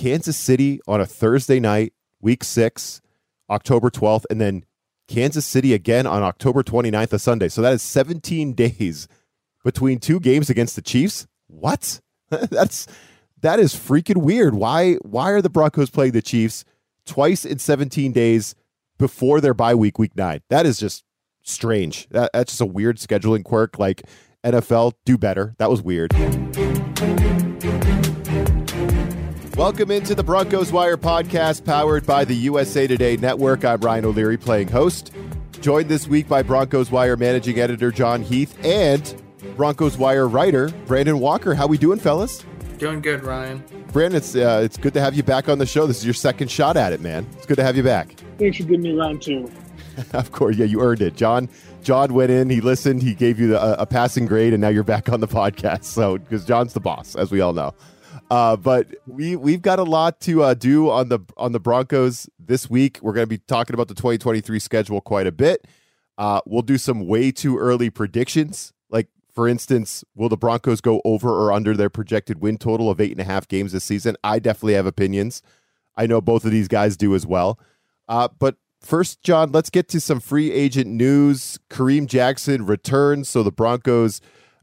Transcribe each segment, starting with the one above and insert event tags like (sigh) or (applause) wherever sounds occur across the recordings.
Kansas City on a Thursday night, week six, October 12th, and then Kansas City again on October 29th, a Sunday. So that is 17 (laughs) days between two games against the Chiefs. What? (laughs) That's that is freaking weird. Why why are the Broncos playing the Chiefs twice in 17 days before their bye week, week nine? That is just strange. That, that's just a weird scheduling quirk. Like NFL, do better. That was weird. Welcome into the Broncos Wire podcast powered by the USA Today Network. I'm Ryan O'Leary playing host. Joined this week by Broncos Wire managing editor Jon Heath and Broncos Wire writer Brandon Walker. How we doing, fellas? Doing good, Ryan. Brandon, it's uh, it's good to have you back on the show. This is your second shot at it, man. It's good to have you back. Thanks for giving me round two. (laughs) of course, yeah, you earned it. John John went in, he listened, he gave you the, a, a passing grade, and now you're back on the podcast. So because John's the boss, as we all know. Uh, but we we've got a lot to uh, do on the on the Broncos this week. We're going to be talking about the 2023 schedule quite a bit. Uh, we'll do some way too early predictions. Like for instance, will the Broncos go over or under their projected win total of eight and a half games this season? I definitely have opinions. I know both of these guys do as well. Uh, but first, John, let's get to some free agent news. Kareem Jackson returns, so the Broncos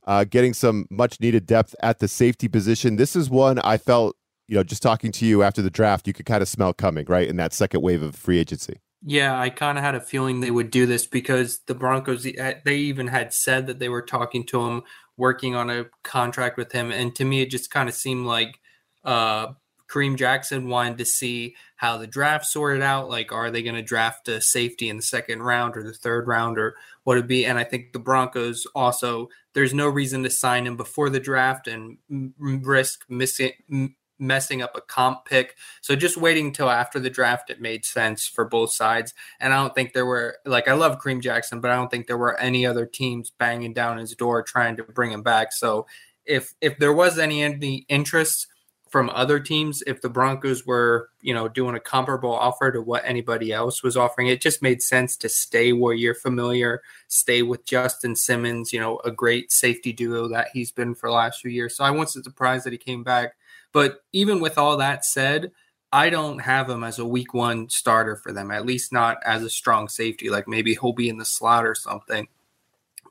uh, getting some much needed depth at the safety position. This is one I felt, you know, just talking to you after the draft, you could kind of smell coming, right? In that second wave of free agency. Yeah, I kind of had a feeling they would do this because the Broncos, eh, they even had said that they were talking to him, working on a contract with him. And to me, it just kind of seemed like uh, Kareem Jackson wanted to see how the draft sorted out. Like, are they going to draft a safety in the second round or the third round or what it be? And I think the Broncos also, there's no reason to sign him before the draft and risk missing. messing up a comp pick. So just waiting until after the draft, it made sense for both sides. And I don't think there were like I love Kareem Jackson, but I don't think there were any other teams banging down his door trying to bring him back. So if if there was any any interest, from other teams if the Broncos were, you know, doing a comparable offer to what anybody else was offering. It just made sense to stay where you're familiar, stay with Justin Simmons, you know, a great safety duo that he's been for the last few years. So I wasn't surprised that he came back. But even with all that said, I don't have him as a week one starter for them, at least not as a strong safety. Like maybe he'll be in the slot or something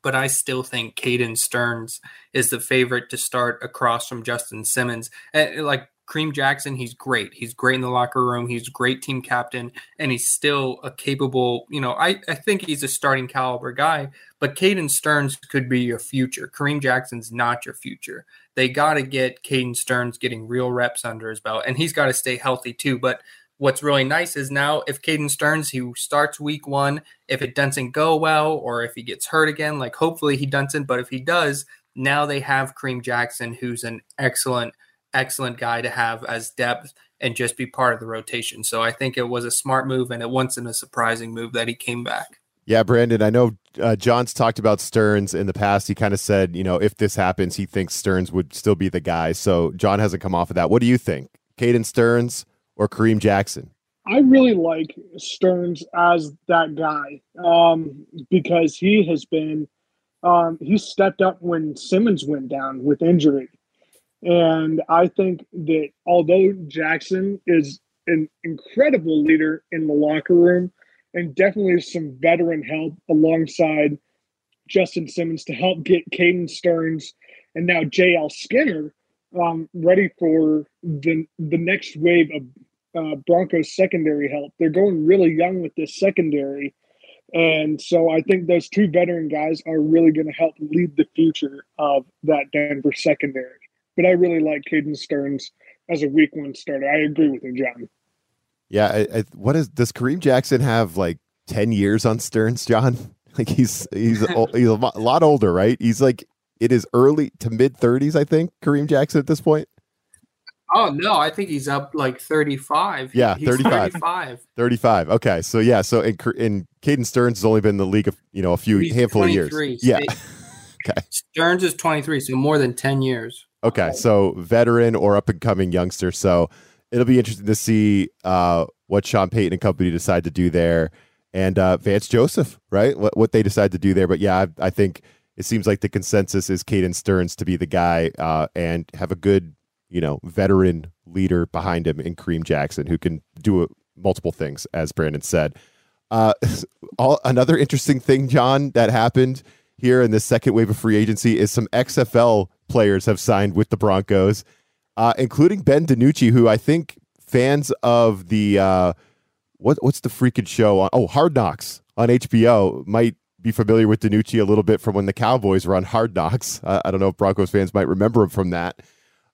but I still think Caden Sterns is the favorite to start across from Justin Simmons. And like Kareem Jackson, he's great. He's great in the locker room. He's great team captain, and he's still a capable, you know, I, I think he's a starting caliber guy, but Caden Sterns could be your future. Kareem Jackson's not your future. They got to get Caden Sterns getting real reps under his belt, and he's got to stay healthy too. But what's really nice is now if Caden Sterns, he starts week one, if it doesn't go well or if he gets hurt again, like hopefully he doesn't, but if he does, now they have Kareem Jackson, who's an excellent, excellent guy to have as depth and just be part of the rotation. So I think it was a smart move and it wasn't a surprising move that he came back. Yeah, Brandon, I know uh, John's talked about Sterns in the past. He kind of said, you know, if this happens, he thinks Sterns would still be the guy. So John hasn't come off of that. What do you think? Caden Sterns or Kareem Jackson? I really like Sterns as that guy um, because he has been um, he stepped up when Simmons went down with injury, and I think that although Jackson is an incredible leader in the locker room and definitely some veteran help alongside Justin Simmons to help get Caden Sterns and now JL Skinner um, ready for the the next wave of uh, Broncos secondary help. They're going really young with this secondary. And so I think those two veteran guys are really going to help lead the future of that Denver secondary. But I really like Caden Sterns as a week one starter. I agree with you, John. Yeah. I, I, what is does Kareem Jackson have like 10 years on Sterns, John? (laughs) Like he's he's he's a lot older, right? He's like it is early to mid 30s, I think, Kareem Jackson at this point. Oh no, I think he's up like 35. Yeah, he's 35. 35. 35. Okay. So yeah, so in, in Caden Sterns has only been in the league of, you know, a few He's handful of years. 23, Yeah. (laughs) Okay. Sterns is 23, so more than 10 years. Okay. So veteran or up and coming youngster. So it'll be interesting to see uh, what Sean Payton and company decide to do there. And uh, Vance Joseph, right? What, what they decide to do there. But yeah, I, I think it seems like the consensus is Caden Sterns to be the guy uh, and have a good you know, veteran leader behind him in Kareem Jackson, who can do multiple things, as Brandon said. Uh, (laughs) all, another interesting thing, John, that happened here in the second wave of free agency is some XFL players have signed with the Broncos, uh, including Ben DiNucci, who I think fans of the uh, what what's the freaking show on? Oh, Hard Knocks on HBO might be familiar with DiNucci a little bit from when the Cowboys were on Hard Knocks. Uh, I don't know if Broncos fans might remember him from that.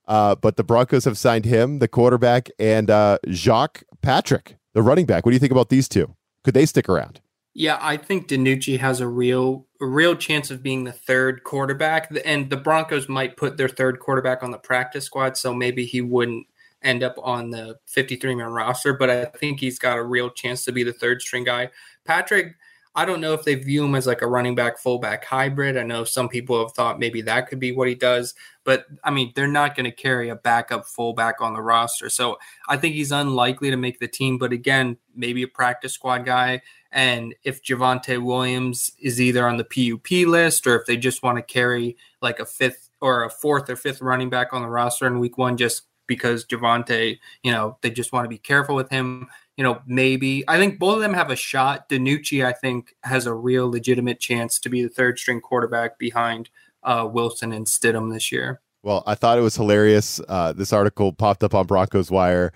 Uh, but the Broncos have signed him, the quarterback, and uh, Jacques Patrick, the running back. What do you think about these two? Could they stick around? Yeah, I think DiNucci has a real a real chance of being the third quarterback, and the Broncos might put their third quarterback on the practice squad, so maybe he wouldn't end up on the 53 man roster. But I think he's got a real chance to be the third string guy. Patrick, I don't know if they view him as like a running back fullback hybrid. I know some people have thought maybe that could be what he does, but I mean, they're not going to carry a backup fullback on the roster. So I think he's unlikely to make the team, but again, maybe a practice squad guy. And if Javonte Williams is either on the PUP list or if they just want to carry like a fifth or a fourth or fifth running back on the roster in week one, just because Javonte, you know, they just want to be careful with him you know, maybe I think both of them have a shot. DiNucci, I think, has a real legitimate chance to be the third string quarterback behind uh, Wilson and Stidham this year. Well, I thought it was hilarious. Uh, this article popped up on Broncos Wire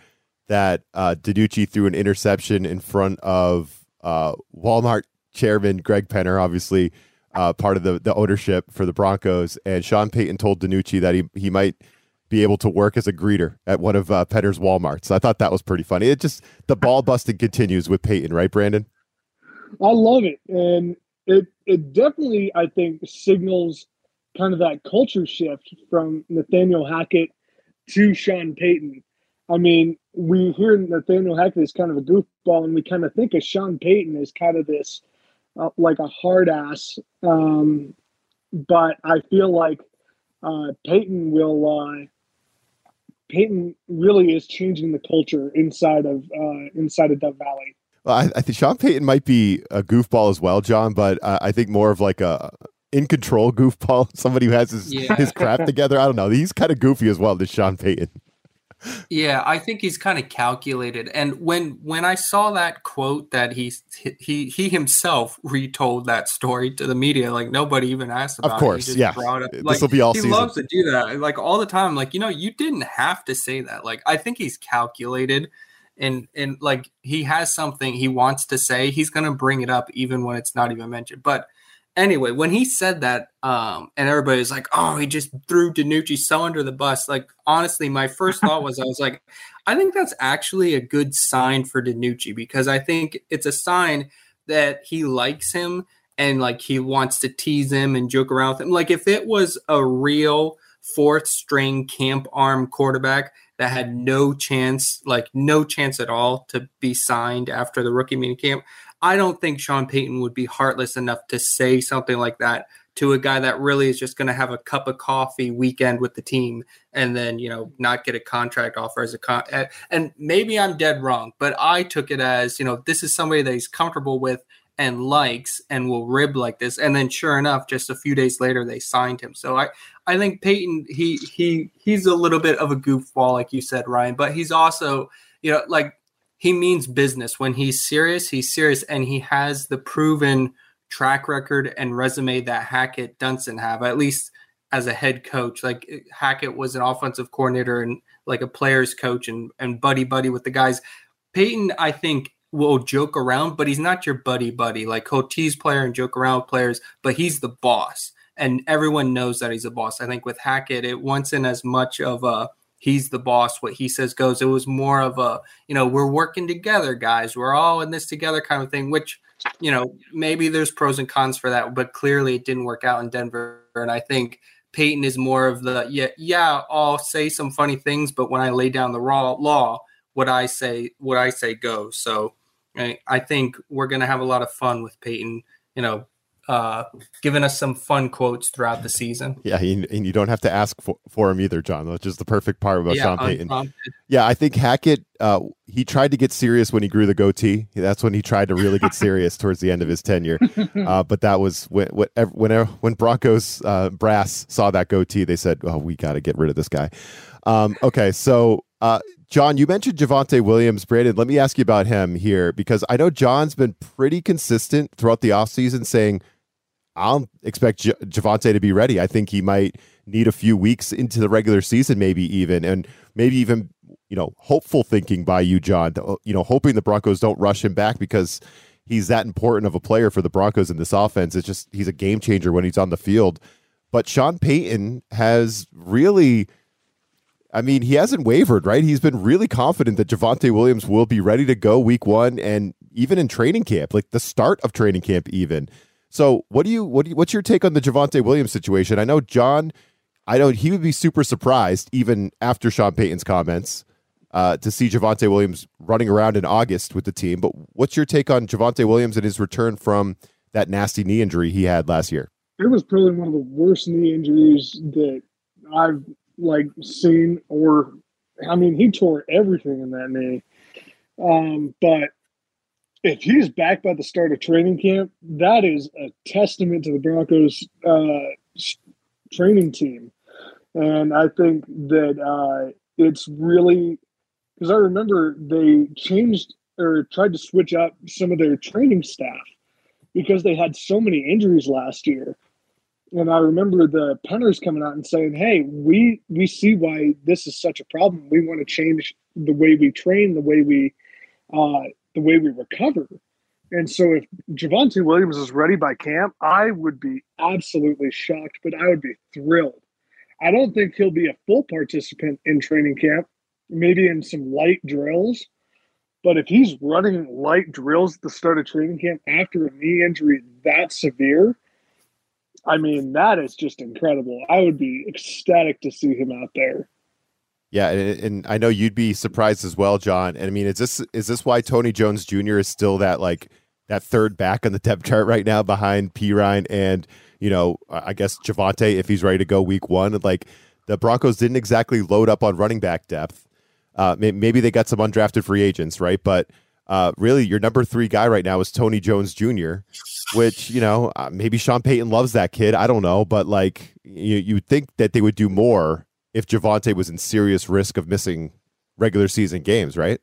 that uh, DiNucci threw an interception in front of uh, Walmart chairman Greg Penner, obviously uh, part of the, the ownership for the Broncos. And Sean Payton told DiNucci that he, he might – be able to work as a greeter at one of uh, Penner's Walmarts. I thought that was pretty funny. It just the ball busting continues with Payton, right, Brandon? I love it, and it it definitely I think signals kind of that culture shift from Nathaniel Hackett to Sean Payton. I mean, we hear Nathaniel Hackett is kind of a goofball, and we kind of think of Sean Payton as kind of this uh, like a hard ass. Um, but I feel like uh, Payton will uh, Payton really is changing the culture inside of uh, inside of Dove Valley. Well, I, I, think Sean Payton might be a goofball as well, John, but uh, I think more of like a in control goofball, (laughs) somebody who has his yeah. his crap (laughs) together. I don't know. He's kind of goofy as well, this Sean Payton. Yeah, I think he's kind of calculated. And when when I saw that quote that he he he himself retold that story to the media, like nobody even asked about. Of course, it. yeah. Like, this will be all. He season. loves to do that, like all the time. Like you know, you didn't have to say that. Like I think he's calculated, and and like he has something he wants to say. He's gonna bring it up even when it's not even mentioned. But anyway, when he said that, um, and everybody's like, "Oh, he just threw DiNucci so under the bus." Like, honestly, my first thought was, I was like, I think that's actually a good sign for DiNucci because I think it's a sign that he likes him and like he wants to tease him and joke around with him. Like, if it was a real fourth string camp arm quarterback that had no chance, like no chance at all to be signed after the rookie mini camp, I don't think Sean Payton would be heartless enough to say something like that to a guy that really is just going to have a cup of coffee weekend with the team and then you know not get a contract offer as a con and maybe i'm dead wrong but i took it as you know this is somebody that he's comfortable with and likes and will rib like this. And then sure enough just a few days later they signed him. So i i think payton he he he's a little bit of a goofball like you said ryan but he's also you know like he means business. When he's serious, he's serious, and he has the proven track record and resume that Hackett Dunson have, at least as a head coach. Like eh, Hackett was an offensive coordinator and like a player's coach and and buddy buddy with the guys. Payton, I think, will joke around, but he's not your buddy buddy. Like he'll tease player and joke around with players, but he's the boss. And everyone knows that he's a boss. I think with Hackett, it wasn't as much of a he's the boss what he says goes. It was more of a you know we're working together guys. We're all in this together kind of thing which you know maybe there's pros and cons for that but clearly it didn't work out in denver. And i think payton is more of the yeah yeah i'll say some funny things but when i lay down the raw law what i say what i say goes. So I, I think we're going to have a lot of fun with payton you know uh, giving us some fun quotes throughout the season. Yeah, and you don't have to ask for, for him either, John, which is the perfect part about yeah, Sean Payton. Unprompted. Yeah, I think Hackett, uh, he tried to get serious when he grew the goatee. That's when he tried to really get serious (laughs) towards the end of his tenure. Uh, but that was when when when Broncos uh, brass saw that goatee, they said, "Oh, we got to get rid of this guy." Um, okay, so Uh, John, you mentioned Javonte Williams. Brandon, let me ask you about him here because I know John's been pretty consistent throughout the offseason saying, I don't expect J- Javonte to be ready. I think he might need a few weeks into the regular season, maybe even, and maybe even, you know, hopeful thinking by you, John, you know, hoping the Broncos don't rush him back because he's that important of a player for the Broncos in this offense. It's just, he's a game changer when he's on the field. But Sean Payton has really I mean, he hasn't wavered, right? He's been really confident that Javonte Williams will be ready to go week one and even in training camp, like the start of training camp, even. So, what do you what do you, what's your take on the Javonte Williams situation? I know John, I know he would be super surprised even after Sean Payton's comments uh, to see Javonte Williams running around in August with the team. But what's your take on Javonte Williams and his return from that nasty knee injury he had last year? It was probably one of the worst knee injuries that I've like seen or I mean he tore everything in that knee. Um, but if he's back by the start of training camp, that is a testament to the Broncos uh, training team. And I think that uh, it's really because I remember they changed or tried to switch up some of their training staff because they had so many injuries last year and I remember the punters coming out and saying, "Hey, we we see why this is such a problem. We want to change the way we train, the way we uh, the way we recover." And so, if Javonte Williams is ready by camp, I would be absolutely shocked, but I would be thrilled. I don't think he'll be a full participant in training camp, maybe in some light drills. But if he's running light drills at the start of training camp after a knee injury that severe, I mean, that is just incredible. I would be ecstatic to see him out there. Yeah, and, and, I know you'd be surprised as well, John. And I mean, is this is this why Tony Jones Jr. is still that like that third back on the depth chart right now behind Perine and you know I guess Javonte if he's ready to go week one? Like the Broncos didn't exactly load up on running back depth. Uh, maybe they got some undrafted free agents, right? But uh, really, your number three guy right now is Tony Jones Jr., which, you know, uh, maybe Sean Payton loves that kid. I don't know. But like, you, you'd think that they would do more if Javonte was in serious risk of missing regular season games, right?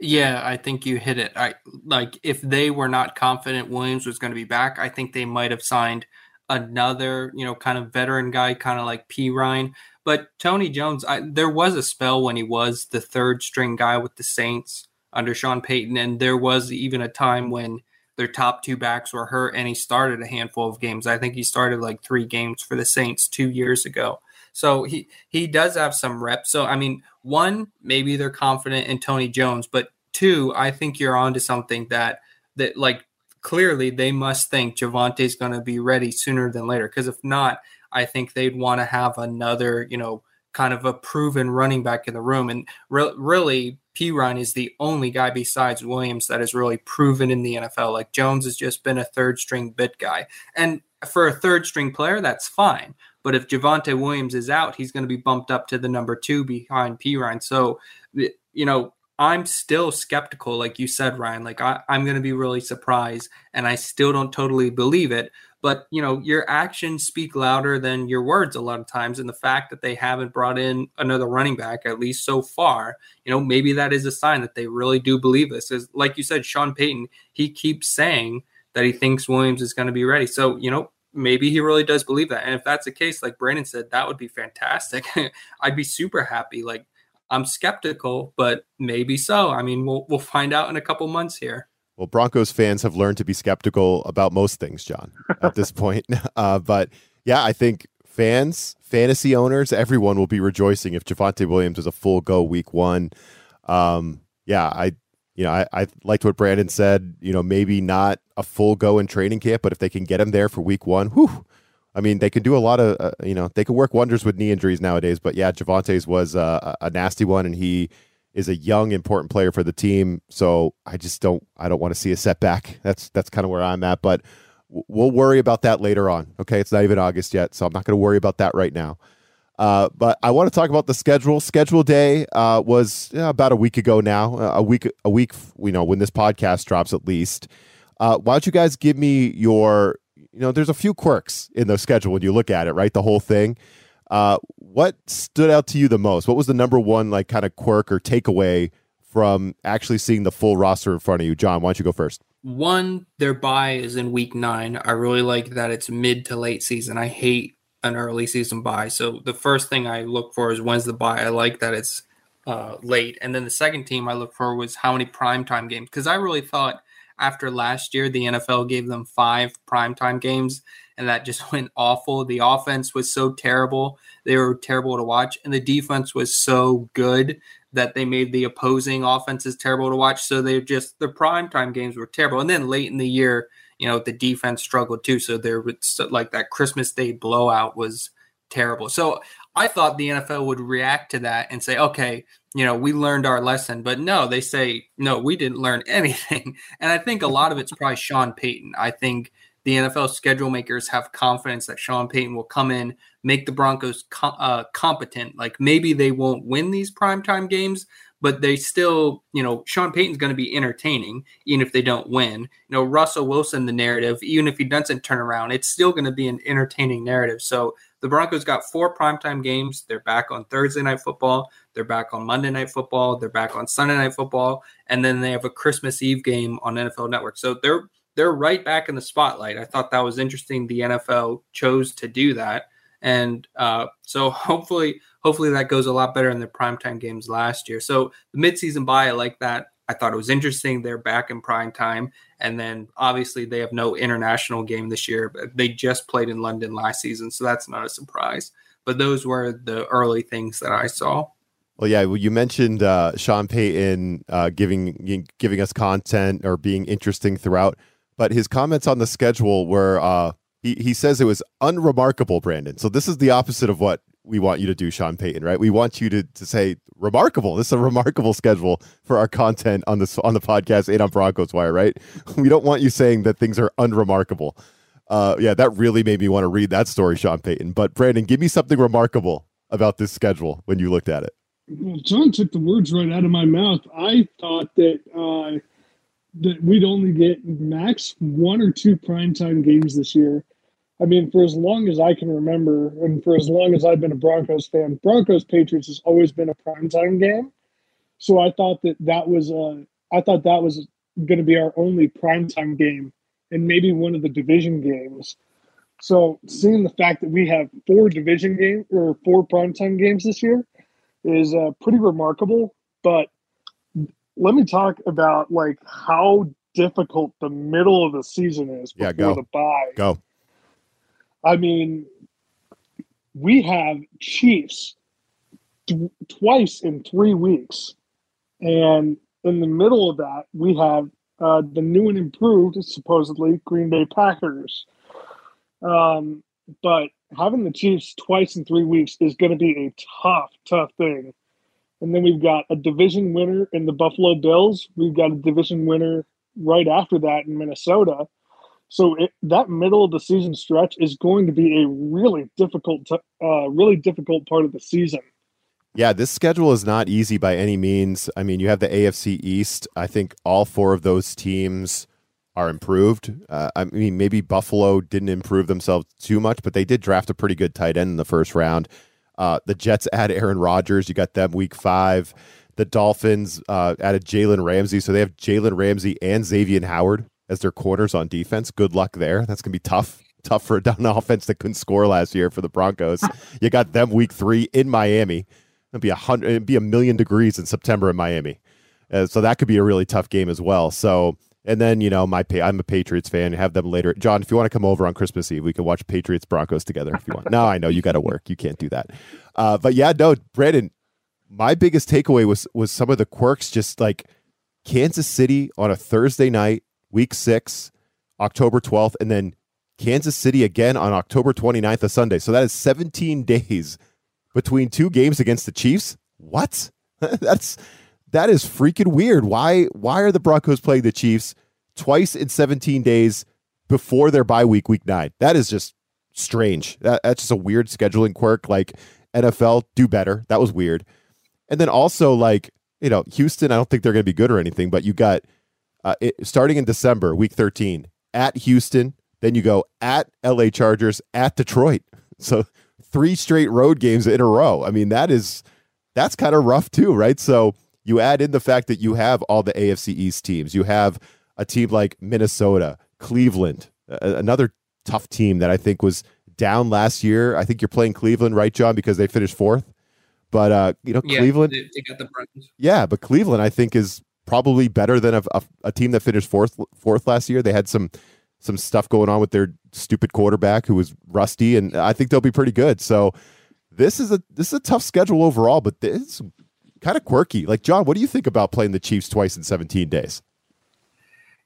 Yeah, I think you hit it. I like if they were not confident Williams was going to be back, I think they might have signed another, you know, kind of veteran guy, kind of like P Ryan. But Tony Jones, I, there was a spell when he was the third string guy with the Saints under Sean Payton. And there was even a time when their top two backs were hurt and he started a handful of games. I think he started like three games for the Saints two years ago. So he he does have some reps. So I mean, one, maybe they're confident in Tony Jones, but two, I think you're onto something that that like clearly they must think Javonte's going to be ready sooner than later. Because if not, I think they'd want to have another, you know, kind of a proven running back in the room. And re- really, Perine is the only guy besides Williams that is really proven in the NFL. Like Jones has just been a third string bit guy. And for a third string player, that's fine. But if Javonte Williams is out, he's going to be bumped up to the number two behind Perine. So, you know, I'm still skeptical, like you said, Ryan. Like I, I'm going to be really surprised, and I still don't totally believe it. But you know, your actions speak louder than your words a lot of times, and the fact that they haven't brought in another running back, at least so far, you know, maybe that is a sign that they really do believe this. Is like you said, Sean Payton, he keeps saying that he thinks Williams is going to be ready. So you know, maybe he really does believe that. And if that's the case, like Brandon said, that would be fantastic. (laughs) I'd be super happy. Like I'm skeptical, but maybe so. I mean, we'll we'll find out in a couple months here. Well, Broncos fans have learned to be skeptical about most things, John, at this (laughs) point. (laughs) Uh, but yeah, I think fans, fantasy owners, everyone will be rejoicing if Javonte Williams is a full go week one. Um, yeah, I, you know, I, I liked what Brandon said. You know, maybe not a full go in training camp, but if they can get him there for week one, whew, I mean, they can do a lot of, uh, you know, they can work wonders with knee injuries nowadays. But yeah, Javonte's was uh, a nasty one, and he is a young, important player for the team. So I just don't, I don't want to see a setback. That's that's kind of where I'm at. But we'll worry about that later on. Okay, it's not even August yet, so I'm not going to worry about that right now. Uh, but I want to talk about the schedule. Schedule day uh, was about a week ago now. Uh, a week, a week. You know, when this podcast drops, at least. Uh, why don't you guys give me your you know, there's a few quirks in the schedule when you look at it, right? The whole thing. What stood out to you the most? What was the number one like kind of quirk or takeaway from actually seeing the full roster in front of you? John, why don't you go first? One, their bye is in week nine. I really like that it's mid to late season. I hate an early season bye. So the first thing I look for is when's the bye. I like that it's uh, late. And then the second team I look for was how many primetime games. Because I really thought after last year, the NFL gave them five primetime games, and that just (laughs) went awful. The offense was so terrible. They were terrible to watch. And the defense was so good that they made the opposing offenses terrible to watch. So they just, the primetime games were terrible. And then late in the year, you know, the defense struggled too. So there was like that Christmas Day blowout was terrible. So I thought the NFL would react to that and say, okay, you know, we learned our lesson. But no, they say, no, we didn't (laughs) learn anything. And I think a lot of it's probably Sean Payton. I think the NFL schedule makers have confidence that Sean Payton will come in, make the Broncos com- uh, competent. Like maybe they won't win these primetime games, but they still, you know, Sean Payton's going to be entertaining, even if they don't win. You know, Russell Wilson, the narrative, even if he doesn't turn around, it's still going to be an entertaining narrative. So the Broncos got four primetime games. They're back on Thursday night football. They're back on Monday night football. They're back on Sunday night football, and then they have a Christmas Eve game on NFL Network. So they're they're right back in the spotlight. I thought that was interesting. The NFL chose to do that, and uh, so hopefully, hopefully that goes a lot better in the primetime games last year. So the midseason bye, I like that. I thought it was interesting. They're back in prime time, and then obviously they have no international game this year. But they just played in London last season, so that's not a surprise. But those were the early things that I saw. Well, yeah, well, you mentioned uh, Sean Payton uh, giving giving us content or being interesting throughout, but his comments on the schedule were uh, he he says it was unremarkable, Brandon. So this is the opposite of what we want you to do, Sean Payton, right? We want you to to say remarkable. This is a remarkable schedule for our content on this on the podcast and on Broncos Wire, right? (laughs) We don't want you saying that things are unremarkable. Uh, yeah, that really made me want to read that story, Sean Payton. But Brandon, give me something remarkable about this schedule when you looked at it. Well, John took the words right out of my mouth. I thought that uh, that we'd only get max one or two primetime games this year. I mean, for as long as I can remember, and for as long as I've been a Broncos fan, Broncos Patriots has always been a primetime game. So I thought that that was uh, I thought that was going to be our only primetime game, and maybe one of the division games. So seeing the fact that we have four division game or four primetime games this year, is uh, pretty remarkable. But let me talk about like how difficult the middle of the season is before yeah, go. the bye. Go. I mean, we have Chiefs th- twice in three weeks, and in the middle of that, we have uh, the new and improved, supposedly Green Bay Packers. Um, but having the Chiefs twice in three weeks is going to be a tough, tough thing. And then we've got a division winner in the Buffalo Bills. We've got a division winner right after that in Minnesota. So it, that middle of the season stretch is going to be a really difficult, uh, really difficult part of the season. Yeah, this schedule is not easy by any means. I mean, you have the AFC East. I think all four of those teams are improved. Uh, I mean, maybe Buffalo didn't improve themselves too much, but they did draft a pretty good tight end in the first round. Uh, the Jets (laughs) add Aaron Rodgers. You got them week five. The Dolphins uh, added Jalen Ramsey. So they have Jalen Ramsey and Xavier Howard as their corners on defense. Good luck there. That's going to be tough. Tough for a (laughs) down offense that couldn't score last year for the Broncos. you got them week three in Miami. It'd be a hundred. It'd be a million degrees in September in Miami. Uh, so that could be a really tough game as well. So and then, you know, my I'm a Patriots fan. Have them later. John, if you want to come over on Christmas Eve, we can watch Patriots Broncos together if you want. no, I know you got to work. You can't do that. Uh, but yeah, no, Brandon, my biggest takeaway was was some of the quirks, just like Kansas City on a Thursday night, week six, October 12th, and then Kansas City again on October 29th, a Sunday. So that is 17 (laughs) days between two games against the Chiefs. What? (laughs) That's that is freaking weird. Why why are the Broncos playing the Chiefs twice in 17 days before their bye week, week nine? That is just strange. That, that's just a weird scheduling quirk. Like NFL, do better. That was weird. And then also like, you know, Houston, I don't think they're going to be good or anything, but you got uh, it, starting in December, week 13, at Houston, then you go at LA Chargers, at Detroit. (laughs) So three straight road games in a row. I mean, that is that's kind of rough too, right? So you add in the fact that you have all the AFC East teams. You have a team like Minnesota, Cleveland, another tough team that I think was down last year. I think you're playing Cleveland, right, John, because they finished fourth. But uh, you know, Yeah, Cleveland, they, they got the yeah, but Cleveland, I think, is probably better than a, a, a team that finished fourth fourth last year. They had some some stuff going on with their stupid quarterback who was rusty, and I think they'll be pretty good. So this is a this is a tough schedule overall, but it's kind of quirky. Like John, what do you think about playing the Chiefs twice in 17 days?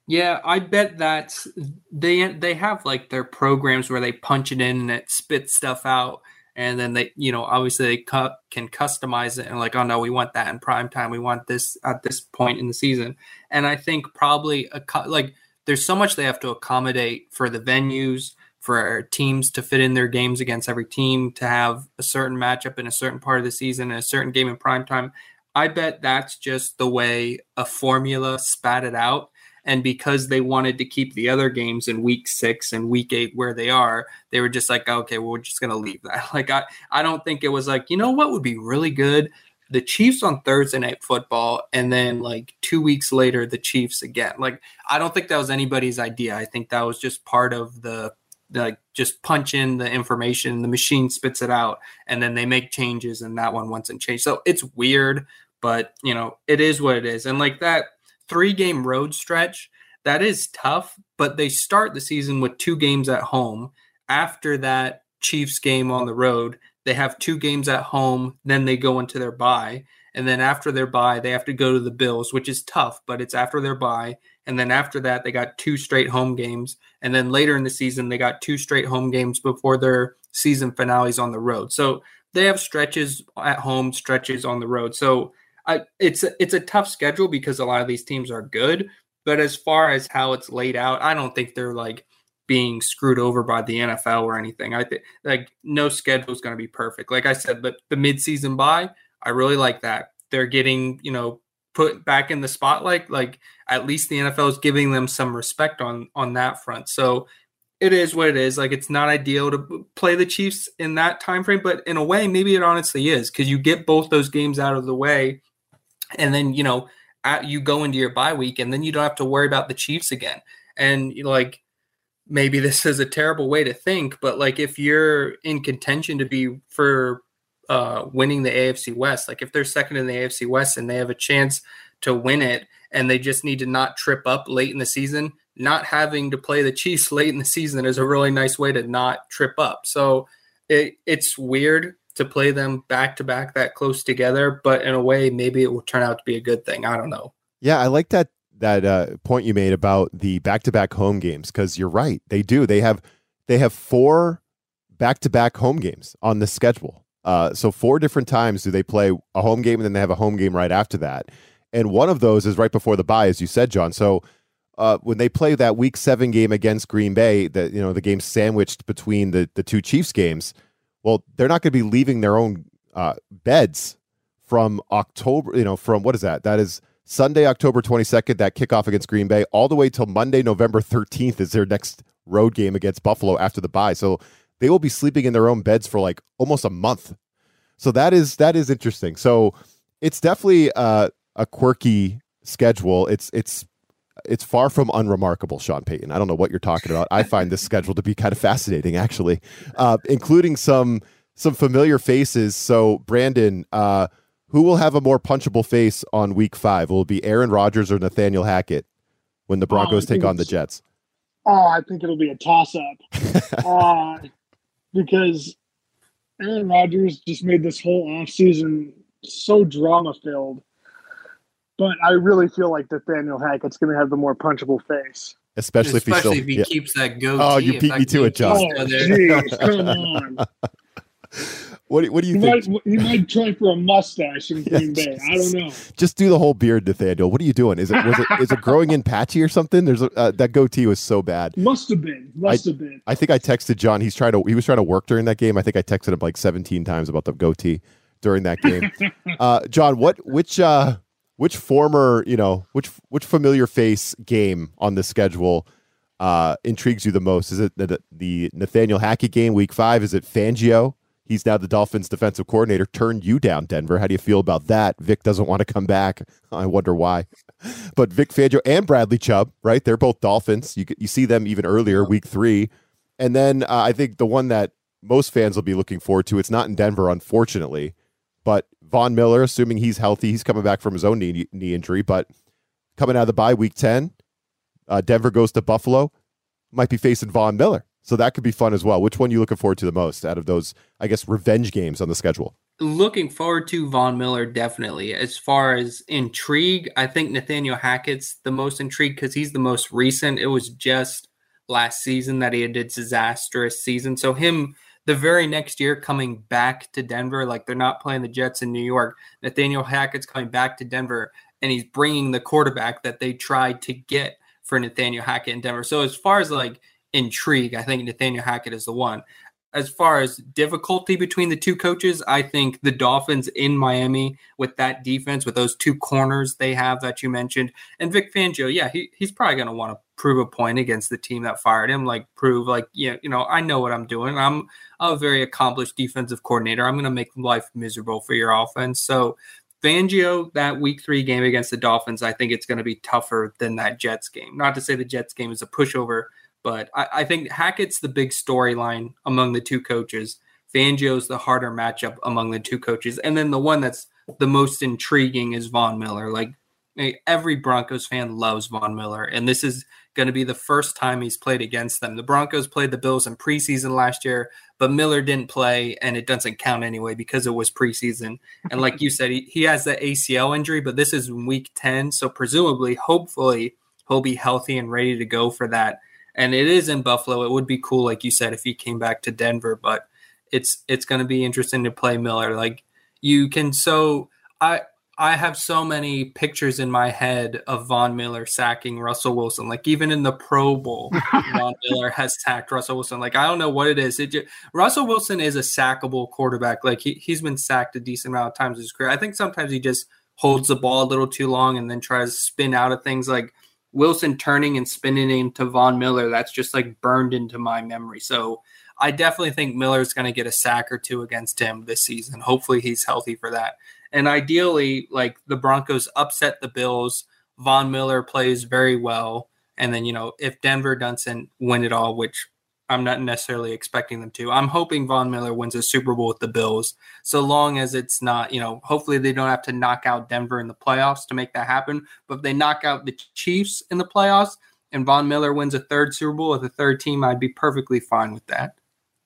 Yeah, I bet that's they they have like their programs where they punch it in and it spits stuff out, and then they you know obviously they cut can customize it and like oh no we want that in prime time we want this at this point in the season, and I think probably a cut like there's so much they have to accommodate for the venues for teams to fit in their games against every team to have a certain matchup in a certain part of the season and a certain game in prime time. I bet that's just the way a formula spat it out and because they wanted to keep the other games in week six and week eight where they are, they were just like, okay, well, we're just gonna leave that. (laughs) Like I, I don't think it was like, you know what would be really good? The Chiefs on Thursday night football, and then like two weeks later, the Chiefs again. Like, I don't think that was anybody's idea. I think that was just part of the like just punch in the information, the machine spits it out, and then they make changes, and that one wasn't changed. So it's weird, but you know, it is what it is. And like that three game road stretch, that is tough, but they start the season with two games at home. After that Chiefs game on the road, they have two games at home, then they go into their bye. And then after their bye, they have to go to the Bills, which is tough, but it's after their bye. And then after that, they got two straight home games. And then later in the season, they got two straight home games before their season finales on the road. So they have stretches at home, stretches on the road. So I, it's it's a tough schedule because a lot of these teams are good, but as far as how it's laid out, I don't think they're like being screwed over by the NFL or anything. I think like no schedule is going to be perfect. Like I said, but the midseason bye, I really like that. They're getting you know put back in the spotlight. Like at least the NFL is giving them some respect on on that front. So it is what it is. Like it's not ideal to play the Chiefs in that time frame, but in a way, maybe it honestly is because you get both those games out of the way and then you know at, you go into your bye week and then you don't have to worry about the chiefs again and you know, like maybe this is a terrible way to think but like if you're in contention to be for uh, winning the afc west like if they're second in the afc west and they have a chance to win it and they just need to not trip up late in the season not having to play the (laughs) chiefs late in the season is a really nice way to not trip up so it, it's weird to play them back to back that close together, but in a way, maybe it will turn out to be a good thing. I don't know. Yeah, I like that that uh, point you made about the back to back home games because you're right. They do. They have they have four back to back home games on the schedule. Uh, so four different times do they play a home game and then they have a home game right after that. And one of those is right before the bye, as you said, John. So uh, when they play that Week Seven game against Green Bay, that you know the game sandwiched between the the two Chiefs games well, they're not going to be leaving their own uh, beds from October, you know, from what is that? That is Sunday, October 22nd, that kickoff against Green Bay, all the way till Monday, November 13th is their next road game against Buffalo after the bye. So they will be sleeping in their own beds for like almost a month. So that is that is interesting. So it's definitely uh, a quirky schedule. It's it's it's far from unremarkable, Sean Payton. I don't know what you're talking about. I find this schedule to be kind of fascinating, actually, uh, including some some familiar faces. So, Brandon, uh, who will have a more punchable face on Week Five? Will it be Aaron Rodgers or Nathaniel Hackett when the Broncos take on the Jets? Oh, I think it'll be a toss up (laughs) uh, because Aaron Rodgers just made this whole offseason so drama filled but I really feel like Nathaniel Hackett's going to have the more punchable face. Especially, Especially if he, still, if he yeah. keeps that goatee. Oh, you beat me to it, John. Oh, jeez, come on. (laughs) What, what do you he think? Might, he might try for a mustache in (laughs) Green Bay. I don't know. Just do the whole beard, Nathaniel. What are you doing? Is it was it is it growing in patchy or something? There's a, uh, that goatee was so bad. Must have been. Must have been. I think I texted John. He's trying to he was trying to work during that game. I think I texted him like 17 times about the goatee during that game. (laughs) uh, John, what which uh which former, you know, which which familiar face game on the schedule uh, intrigues you the most? Is it the, the Nathaniel Hackett game, Week Five? Is it Fangio He's now the Dolphins defensive coordinator. Turned you down, Denver. How do you feel about that? Vic doesn't want to come back. (laughs) I wonder why. (laughs) But Vic Fangio and Bradley Chubb, right? They're both Dolphins. You you see them even earlier, week three, and then uh, I think the one that most fans will be looking forward to. It's not in Denver, unfortunately, but Von Miller, assuming he's healthy, he's coming back from his own knee knee injury, but coming out of the bye week ten, uh, Denver goes to Buffalo, might be facing Von Miller. So that could be fun as well. Which one you looking forward to the most out of those, I guess, revenge games on the schedule? Looking forward to Von Miller, definitely. As far as intrigue, I think Nathaniel Hackett's the most intrigued because he's the most recent. It was just last season that he had a disastrous season. So him the very next year coming back to Denver, like they're not playing the Jets in New York. Nathaniel Hackett's coming back to Denver and he's bringing the quarterback that they tried to get for Nathaniel Hackett in Denver. So as far as like intrigue. I think Nathaniel Hackett is the one. As far as difficulty between the two coaches, I think the Dolphins in Miami with that defense, with those two corners they have that you mentioned, and Vic Fangio, yeah, he, he's probably going to want to prove a point against the team that fired him, like prove like yeah, you know, I know what I'm doing. I'm a very accomplished defensive coordinator. I'm going to make life miserable for your offense. So Fangio, that week three game against the Dolphins, I think it's going to be tougher than that Jets game. Not to say the Jets game is a pushover, but I, I think Hackett's the big storyline among the two coaches. Fangio's the harder matchup among the two coaches. And then the one that's the most intriguing is Von Miller. Like eh, every Broncos fan loves Von Miller. And this is going to be the first time he's played against them. The Broncos played the Bills in preseason last year, but Miller didn't play, and it doesn't count anyway because it was preseason. And like you said, he, he has the ACL injury, but this is week 10. So presumably, hopefully, he'll be healthy and ready to go for that and it is in Buffalo. It would be cool, like you said, if he came back to Denver, but it's it's going to be interesting to play Miller. Like you can so I I have so many pictures in my head of Von Miller sacking Russell Wilson. Like even in the Pro Bowl, (laughs) Von Miller has sacked Russell Wilson. Like I don't know what it is. It just, Russell Wilson is a sackable quarterback. Like he he's been sacked a decent amount of times in his career. I think sometimes he just holds the ball a little too long and then tries to spin out of things. Like Wilson turning and spinning into Von Miller, that's just like burned into my memory. So I definitely think Miller's going to get a sack or two against him this season. Hopefully he's healthy for that. And ideally, like the Broncos upset the Bills, Von Miller plays very well. And then, you know, if Denver doesn't win it all, which I'm not necessarily expecting them to. I'm hoping Von Miller wins a Super Bowl with the Bills, so long as it's not, you know, hopefully they don't have to knock out Denver in the playoffs to make that happen. But if they knock out the Chiefs in the playoffs and Von Miller wins a third Super Bowl with a third team, I'd be perfectly fine with that.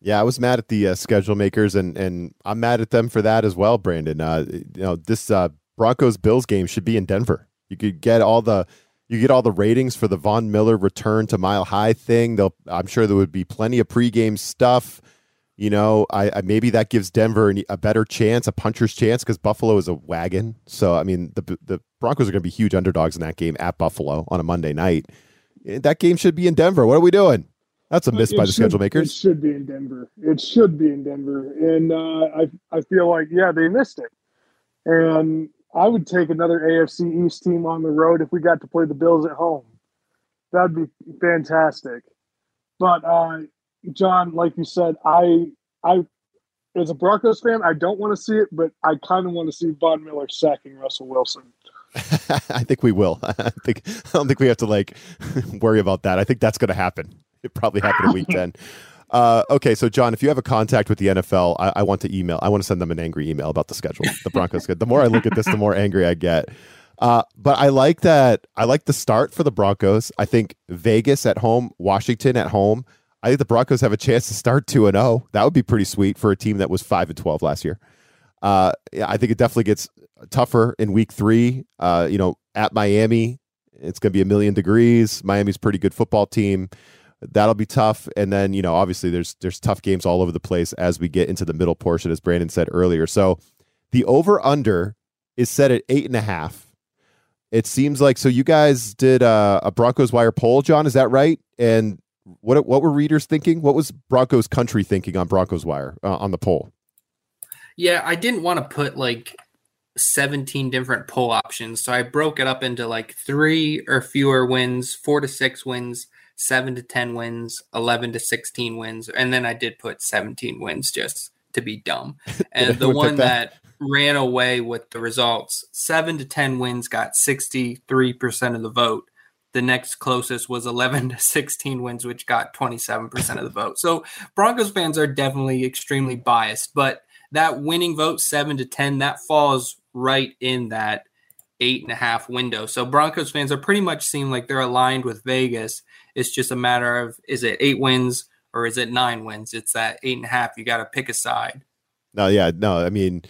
Yeah, I was mad at the uh, schedule makers, and and I'm mad at them for that as well, Brandon. Uh, you know, this uh, Broncos Bills game should be in Denver. You could get all the you get all the ratings for the Von Miller return to Mile High thing. They'll, I'm sure there would be plenty of pregame stuff. You know, I, I maybe that gives Denver a better chance, a puncher's chance, because Buffalo is a wagon. So I mean, the the Broncos are going to be huge underdogs in that game at Buffalo on a Monday night. Eh, that game should be in Denver. What are we doing? That's a miss it by the should, schedule makers. It should be in Denver. It should be in Denver, and uh, I I feel like yeah they missed it, and I would take another AFC East team on the road if we got to play the Bills at home. That'd be fantastic. But uh, John, like you said, I I as a Broncos fan, I don't want to see it, but I kind of want to see Von Miller sacking Russell Wilson. (laughs) I think we will. (laughs) I think I don't think we have to like (laughs) worry about that. I think that's going to happen. It probably happened in week ten. Uh, okay, so John, if you have a contact with the NFL, I, I, want to email. I want to send them an angry email about the schedule. The Broncos. the more I look at this, the more angry I get. Uh, but I like that. I like the start for the Broncos. I think Vegas at home, Washington at home. I think the Broncos have a chance to start two and zero. Oh. That would be pretty sweet for a team that was five and twelve last year. Uh, I think it definitely gets tougher in week three. Uh, you know, at Miami, it's going to be a million degrees. Miami's pretty good football team that'll be tough. And then you know, obviously, there's there's tough games all over the place as we get into the middle portion, as Brandon said earlier. So the over under is set at eight and a half. It seems like so. You guys did a, a Broncos wire poll, John. Is that right? And what what were readers thinking? What was Broncos country thinking on Broncos wire uh, on the poll? Yeah, I didn't want to put like 17 different poll options. So I broke it up into like three or fewer wins, four to six wins, seven to 10 wins, 11 to 16 wins. And then I did put 17 wins just to be dumb. (laughs) And the one that ran away with the results, seven to 10 wins got 63% of the vote. The next closest was 11 to 16 wins, which got 27% of the vote. So Broncos fans are definitely extremely biased, but that winning vote, seven to 10, that falls right in that eight and a half window. So Broncos fans are pretty much seem like they're aligned with Vegas. It's just a matter of is it eight wins or is it nine wins? It's that eight and a half. You got to pick a side. No, yeah, no. I mean,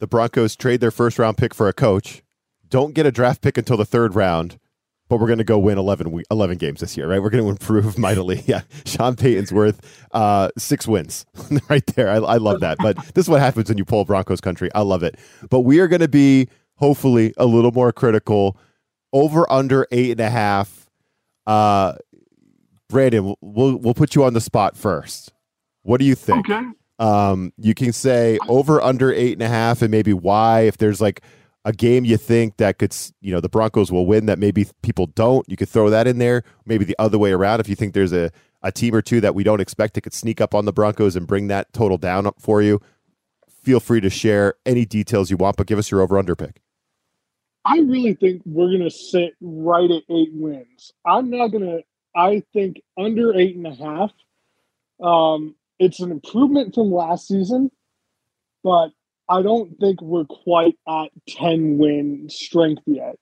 the Broncos trade their first round pick for a coach, don't get a draft pick until the third round, but we're going to go win 11, 11 games this year, right? We're going (laughs) to improve mightily. (laughs) Yeah. Sean Payton's worth uh, six wins (laughs) right there. I, I love that. But this is what happens when you pull Broncos country. I love it. But we are going to be hopefully a little more critical over under eight and a half. Uh, Brandon, we'll, we'll put you on the spot first. What do you think? Okay. Um, you can say over under eight and a half and maybe why. If there's like a game you think that could, you know, the Broncos will win that maybe people don't, you could throw that in there. Maybe the other way around. If you think there's a, a team or two that we don't expect that could sneak up on the Broncos and bring that total down for you, feel free to share any details you want, but give us your over under pick. I really think we're going to sit right at eight wins. I'm not going to, I think under eight and a half. Um, it's an improvement from last season, but I don't think we're quite at 10 win strength yet.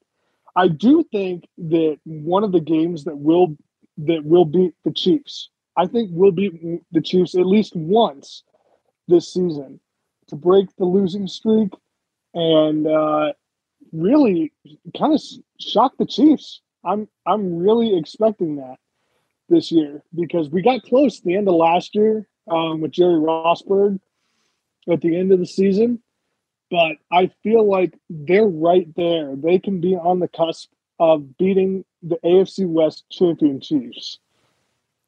I do think that one of the games that will that will beat the Chiefs. I think we'll beat the Chiefs at least once this season to break the losing streak and uh, really kind of shock the Chiefs. I'm I'm really expecting that this year because we got close at the end of last year um, with Jerry Rosburg at the end of the season, but I feel like they're right there. They can be on the cusp of beating the AFC West champion Chiefs.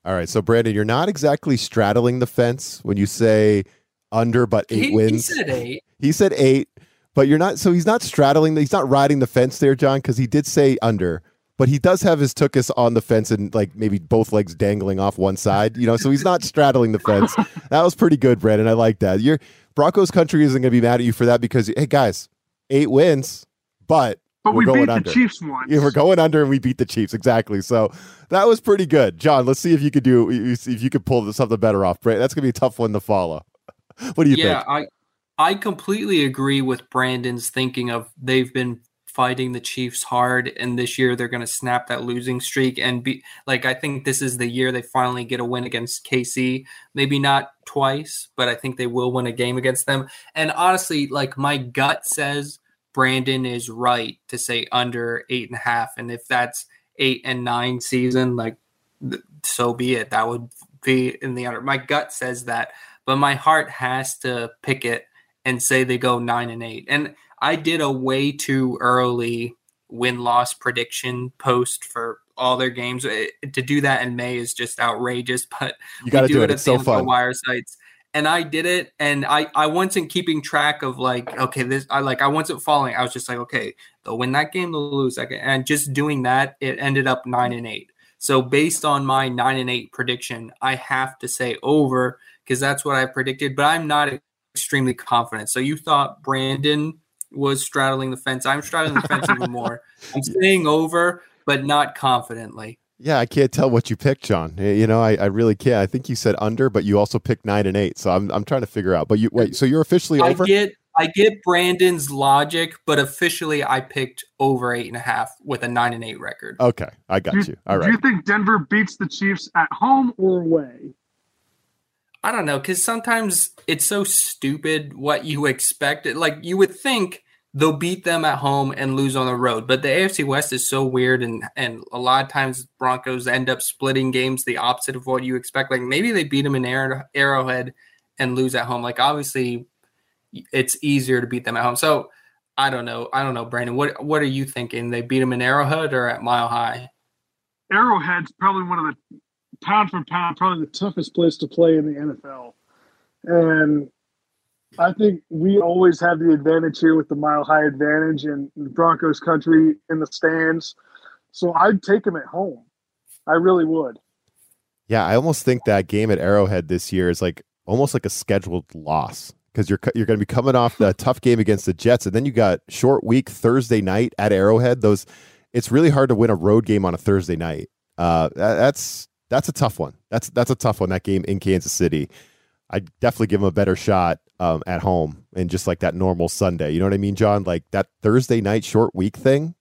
All right, so Brandon, you're not exactly straddling the fence when you say under, but eight he, wins. He said eight. He said eight, but you're not. So he's not straddling. He's not riding the fence there, Jon, because he did say under but he does have his tuchus on the fence and like maybe both legs dangling off one side, you know, so he's not straddling the fence. (laughs) That was pretty good, Brandon. I like that. Your Broncos country isn't going to be mad at you for that because hey guys, eight wins, but but we're we going beat under. the Chiefs (laughs) once. Yeah, we're going under and we beat the Chiefs exactly. So that was pretty good, Jon. Let's see if you could do if you could pull something better off. Brandon, that's going to be a tough one to follow. (laughs) What do you think? yeah, think? I I completely agree with Brandon's thinking of they've been fighting the Chiefs hard, and this year they're going to snap that losing streak and be like. I think this is the year they finally get a win against KC. Maybe not twice, but I think they will win a game against them. And honestly, like my gut says, Brandon is right to say under eight and a half, and if that's eight and nine season, like so be it. That would be in the under. My gut says that, but my heart has to pick it and say they go nine and eight. And I did a way too early win loss prediction post for all their games. It, to do that in May is just outrageous, (laughs) but you got to do, do it. It's so fun. Wire sites. And I did it, and I I wasn't keeping track of like okay this I like I wasn't following. I was just like okay they'll win that game they'll lose that game. and just doing that it ended up nine and eight. So based on my nine and eight prediction, I have to say over because that's what I predicted. But I'm not extremely confident. So you thought Brandon was straddling the fence. I'm straddling the fence even more. (laughs) I'm staying over, but not confidently. Yeah, I can't tell what you picked, Jon. You know, I, I really can't. I think you said under, but you also picked nine and eight. So I'm I'm trying to figure out. But you wait, so you're officially I over? I get I get Brandon's logic, but officially I picked over eight and a half with a nine and eight record. Okay, I got do, you. All right. Do you think Denver beats the Chiefs at home or away? I don't know, because sometimes it's so stupid what you expect. Like you would think they'll beat them at home and lose on the road, but the AFC West is so weird, and and a lot of times Broncos end up splitting games the opposite of what you expect. Like maybe they beat them in Arrowhead and lose at home. Like obviously, it's easier to beat them at home. So I don't know. I don't know, Brandon. What what are you thinking? They beat them in Arrowhead or at Mile High? Arrowhead's probably one of the pound for pound, probably the toughest place to play in the NFL. And I think we always have the advantage here with the mile high advantage in Broncos country in the stands. So I'd take them at home. I really would. Yeah, I almost think that game at Arrowhead this year is like almost like a scheduled loss because you're you're going to be coming off the tough game against the Jets, and then you got short week Thursday night at Arrowhead. Those it's really hard to win a road game on a Thursday night. Uh, that, that's that's a tough one. That's that's a tough one. That game in Kansas City, I definitely give them a better shot um, at home and just like that normal Sunday. You know what I mean, Jon? Like that Thursday night short week thing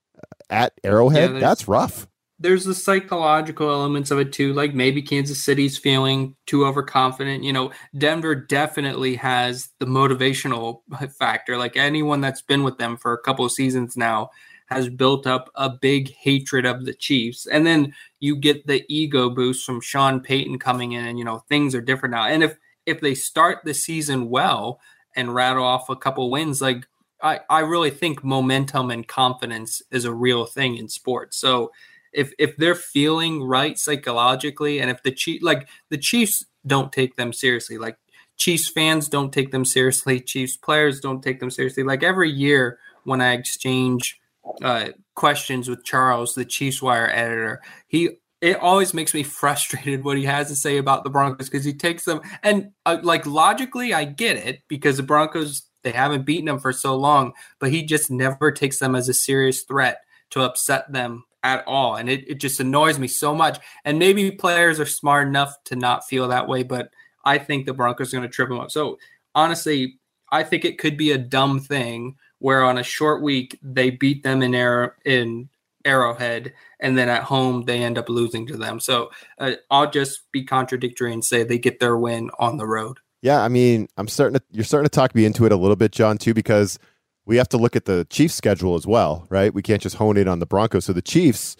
at Arrowhead. Yeah, that's rough there's the psychological elements of it too. Like maybe Kansas City's feeling too overconfident. You know, Denver definitely has the motivational factor. Like anyone that's been with them for a couple of seasons now has built up a big hatred of the Chiefs. And then you get the ego boost from Sean Payton coming in and you know, things are different now. And if if they start the season well and rattle off a couple wins, like I, I really think momentum and confidence is a real thing in sports. So if if they're feeling right psychologically, and if the chief like the Chiefs don't take them seriously, like Chiefs fans don't take them seriously, Chiefs players don't take them seriously. Like every year when I exchange uh, questions with Charles, the Chiefs Wire editor, he it always makes me (laughs) frustrated what he has to say about the Broncos because he takes them and uh, like logically I get it because the Broncos they haven't beaten them for so long, but he just never takes them as a serious threat to upset them at all. And it, it just annoys me so much. And maybe players are smart enough to not feel that way, but I think the Broncos are going to trip them up. So honestly, I think it could be a dumb thing where on a short week they beat them in air in Arrowhead, and then at home they end up losing to them. So uh, I'll just be contradictory and say they get their win on the road. Yeah, I mean, I'm starting to you're starting to talk me into it a little bit, Jon, too, because we have to look at the Chiefs schedule as well, right? We can't just hone in on the Broncos. So the Chiefs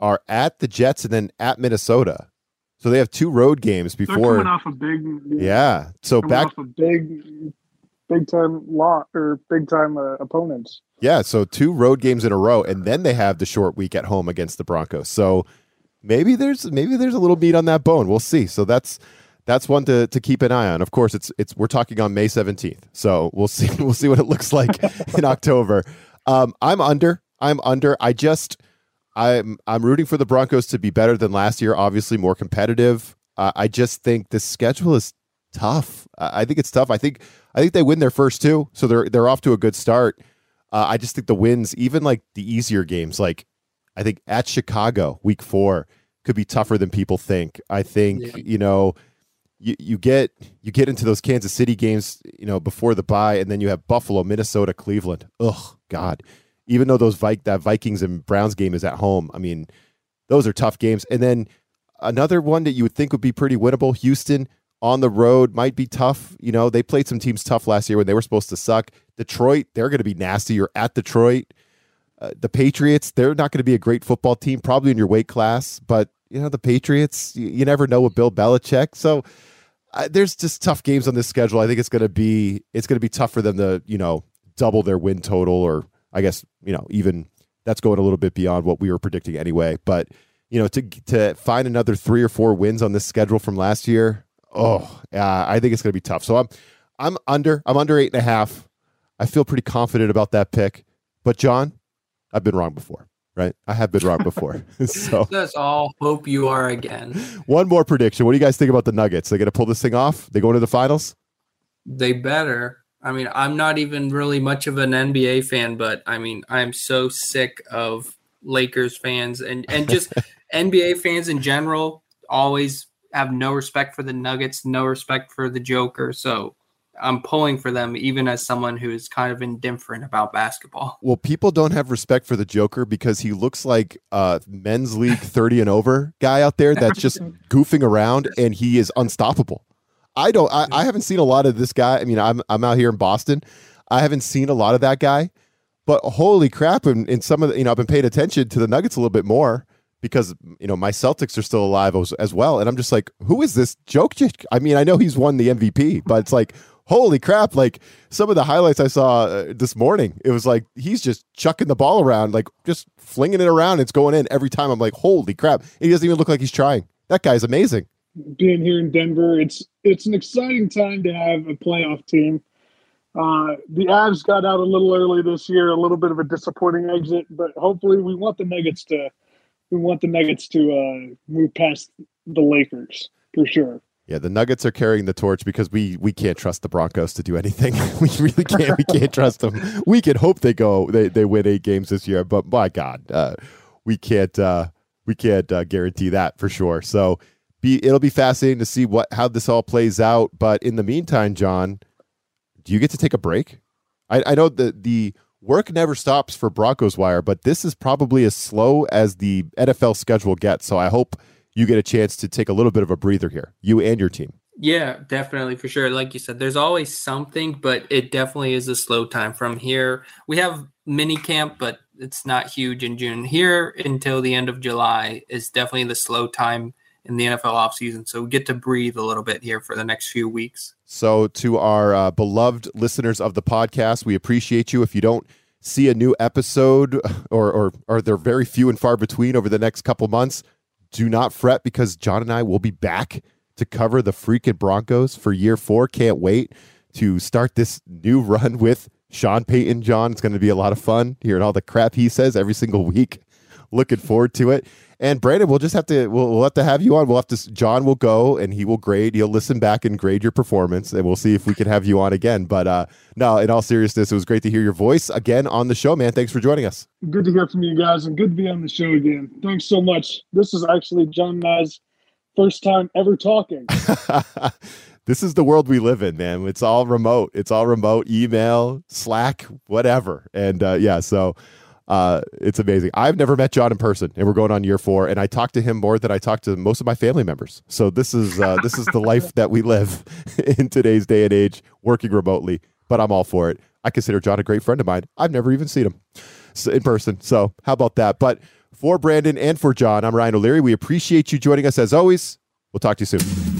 are at the Jets and then at Minnesota. So they have two road games before. They're coming off a big. Yeah. yeah. So back off a big, big time lot or big time uh, opponents. Yeah. So two road games in a row, and then they have the short week at home against the Broncos. So maybe there's maybe there's a little meat on that bone. We'll see. So that's that's one to, to keep an eye on. Of course, it's it's we're talking on May seventeenth, so we'll (laughs) see we'll see what it looks like (laughs) in October. Um, I'm under. I'm under. I just I'm I'm rooting for the Broncos to be better than last year. Obviously, more competitive. Uh, I just think the schedule is tough. I think it's tough. I think I think they win their first two, so they're they're off to a good start. Uh, I just think the wins, even like the easier games, like I think at Chicago, week four, could be tougher than people think. I think yeah. you know you, you get you get into those Kansas City games, you know, before the bye, and then you have Buffalo, Minnesota, Cleveland. Ugh, God. Even though those that Vikings and Browns game is at home, I mean, those are tough games. And then another one that you would think would be pretty winnable, Houston on the road might be tough. You know, they played some teams tough last year when they were supposed to suck. Detroit, they're going to be nasty. You're at Detroit. Uh, the Patriots, they're not going to be a great football team, probably in your weight class, but you know the Patriots. You, you never know with Bill Belichick, so uh, there's just tough games on this schedule. I think it's going to be it's going to be tough for them to you know double their win total, or I guess you know even that's going a little bit beyond what we were predicting anyway. But you know to to find another three or four wins on this schedule from last year, oh, uh, I think it's going to be tough. So I'm I'm under I'm under eight and a half. I feel pretty confident about that pick. But Jon, I've been wrong before right? I have been wrong before. (laughs) (laughs) so let's all hope you are again. One more prediction. What do you guys think about the Nuggets? They going to pull this thing off? They go into the finals? They better. I mean, I'm not even really much of an NBA fan, but I mean, I'm so sick of Lakers fans and and just (laughs) NBA fans in general always have no respect for the Nuggets, no respect for the Joker. So I'm pulling for them even as someone who is kind of indifferent about basketball. Well, people don't have respect for the Joker because he looks like a men's league (laughs) 30 and over guy out there that's just (laughs) goofing around and he is unstoppable. I don't I, I haven't seen a lot of this guy. I mean, I'm I'm out here in Boston. I haven't seen a lot of that guy. But holy crap, and in, in some of the, you know, I've been paying attention to the Nuggets a little bit more because you know my Celtics are still alive as, as well, and I'm just like, who is this joke? I mean, I know he's won the MVP, but it's like, holy crap. Like some of the highlights i saw uh, this morning it was like he's just chucking the ball around like just flinging it around. It's going in every time. I'm like holy crap. And he doesn't even look like he's trying. That guy's amazing. Being here in denver it's it's an exciting time to have a playoff team. Uh, the Avs got out a little early this year, a little bit of a disappointing exit, but hopefully we want the Nuggets to we want the Nuggets to uh, move past the Lakers for sure. Yeah, the Nuggets are carrying the torch because we we can't trust the Broncos to do anything. (laughs) we really can't. We can't trust them. We can hope they go they, they win eight games this year, but my God, uh, we can't uh, we can't uh, guarantee that for sure. So be it'll be fascinating to see what how this all plays out. But in the meantime, Jon, do you get to take a break? I, I know that the work never stops for Broncos Wire, but this is probably as slow as the NFL schedule gets. So I hope you get a chance to take a little bit of a breather here, you and your team. Yeah, definitely for sure. Like you said, there's always something, but it definitely is a slow time from here. We have mini camp, but it's not huge in June. Here until the end of July is definitely the slow time in the NFL offseason. So we get to breathe a little bit here for the next few weeks. So, to our uh, beloved listeners of the podcast, we appreciate you. If you don't see a new episode (laughs) or, or, or they're very few and far between over the next couple months, do not fret because Jon and I will be back to cover the freaking Broncos for year four. Can't wait to start this new (laughs) run with Sean Payton. Jon, it's going to be a lot of fun hearing all the crap he says every single week. Looking forward to it. And Brandon, we'll just have to we'll, we'll have to have you on. We'll have to Jon will go and he will grade. He'll listen back and grade your performance, and we'll see if we can have you on again. But uh, no, in all seriousness, it was great to hear your voice again on the show, man. Thanks for joining us. Good to hear from you guys, and good to be on the show again. Thanks so much. This is actually Jon and I's first time ever talking. (laughs) this is the world we live in, man. It's all remote. It's all remote, email, Slack, whatever. And uh, yeah, so uh, it's amazing. I've never met Jon in person, and we're going on year four. And I talk to him more than I talk to most of my family members. So this is uh, this is the life that we live (laughs) in today's day and age, working remotely. But I'm all for it. I consider Jon a great friend of mine. I've never even seen him in person. So how about that? But for Brandon and for Jon, I'm Ryan O'Leary. We appreciate you joining us as always. We'll talk to you soon.